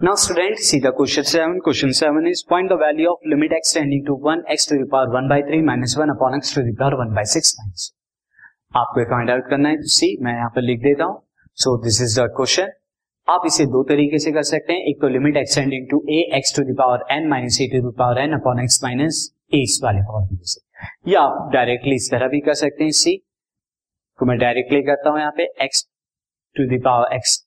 Now student, see the question 7. Question 7 is find the value of limit x tending to 1 x to the power 1 by 3 minus 1 upon x to the power 1 by 6 minus आपको find out करना है। See मैं यहाँ पर लिख देता हूँ। So this is the question आप इसे दो तरीके से कर सकते हैं। एक तो limit x tending to a x to the power n minus a to the power n upon x minus a वाले फॉर्मूले से या आप डायरेक्टली इस तरह भी कर सकते हैं। सी तो मैं डायरेक्टली करता हूँ यहाँ पे x to the power x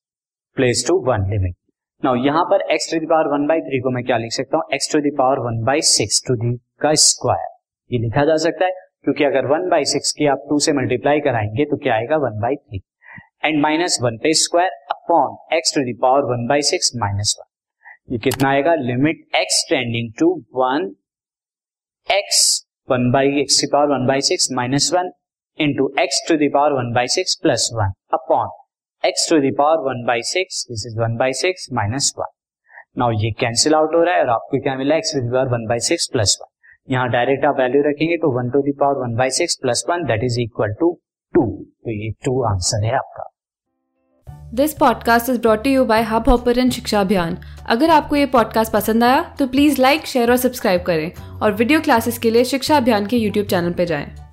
place to one limit now यहाँ पर x to the power one by three को मैं क्या लिख सकता हूँ? x to the power one by six to the का स्क्वायर ये लिखा जा सकता है, क्योंकि अगर वन बाई सिक्स की आप टू से मल्टीप्लाई कराएँगे तो क्या आएगा? One by three and minus one पे square upon x to the power one by six minus one ये कितना आएगा? Limit x tending to one x one by x power one by six minus one into x to the power one by six plus one upon x to the power one by six this is one by six minus one now ये cancel out हो रहा है और आपको क्या मिला? X to the power one by six plus one यहाँ direct आप वैल्यू रखेंगे तो one to the power one by six plus one that is equal to two तो ये टू आंसर है आपका। This podcast is brought you by Hubhopper Shiksha Abhiyan अगर आपको ये पॉडकास्ट पसंद आया तो प्लीज़ लाइक शेयर और सब्सक्राइब करें और वीडियो क्लासेस के लिए शिक्षा अभियान के यूट्यूब चैनल पर जाएँ।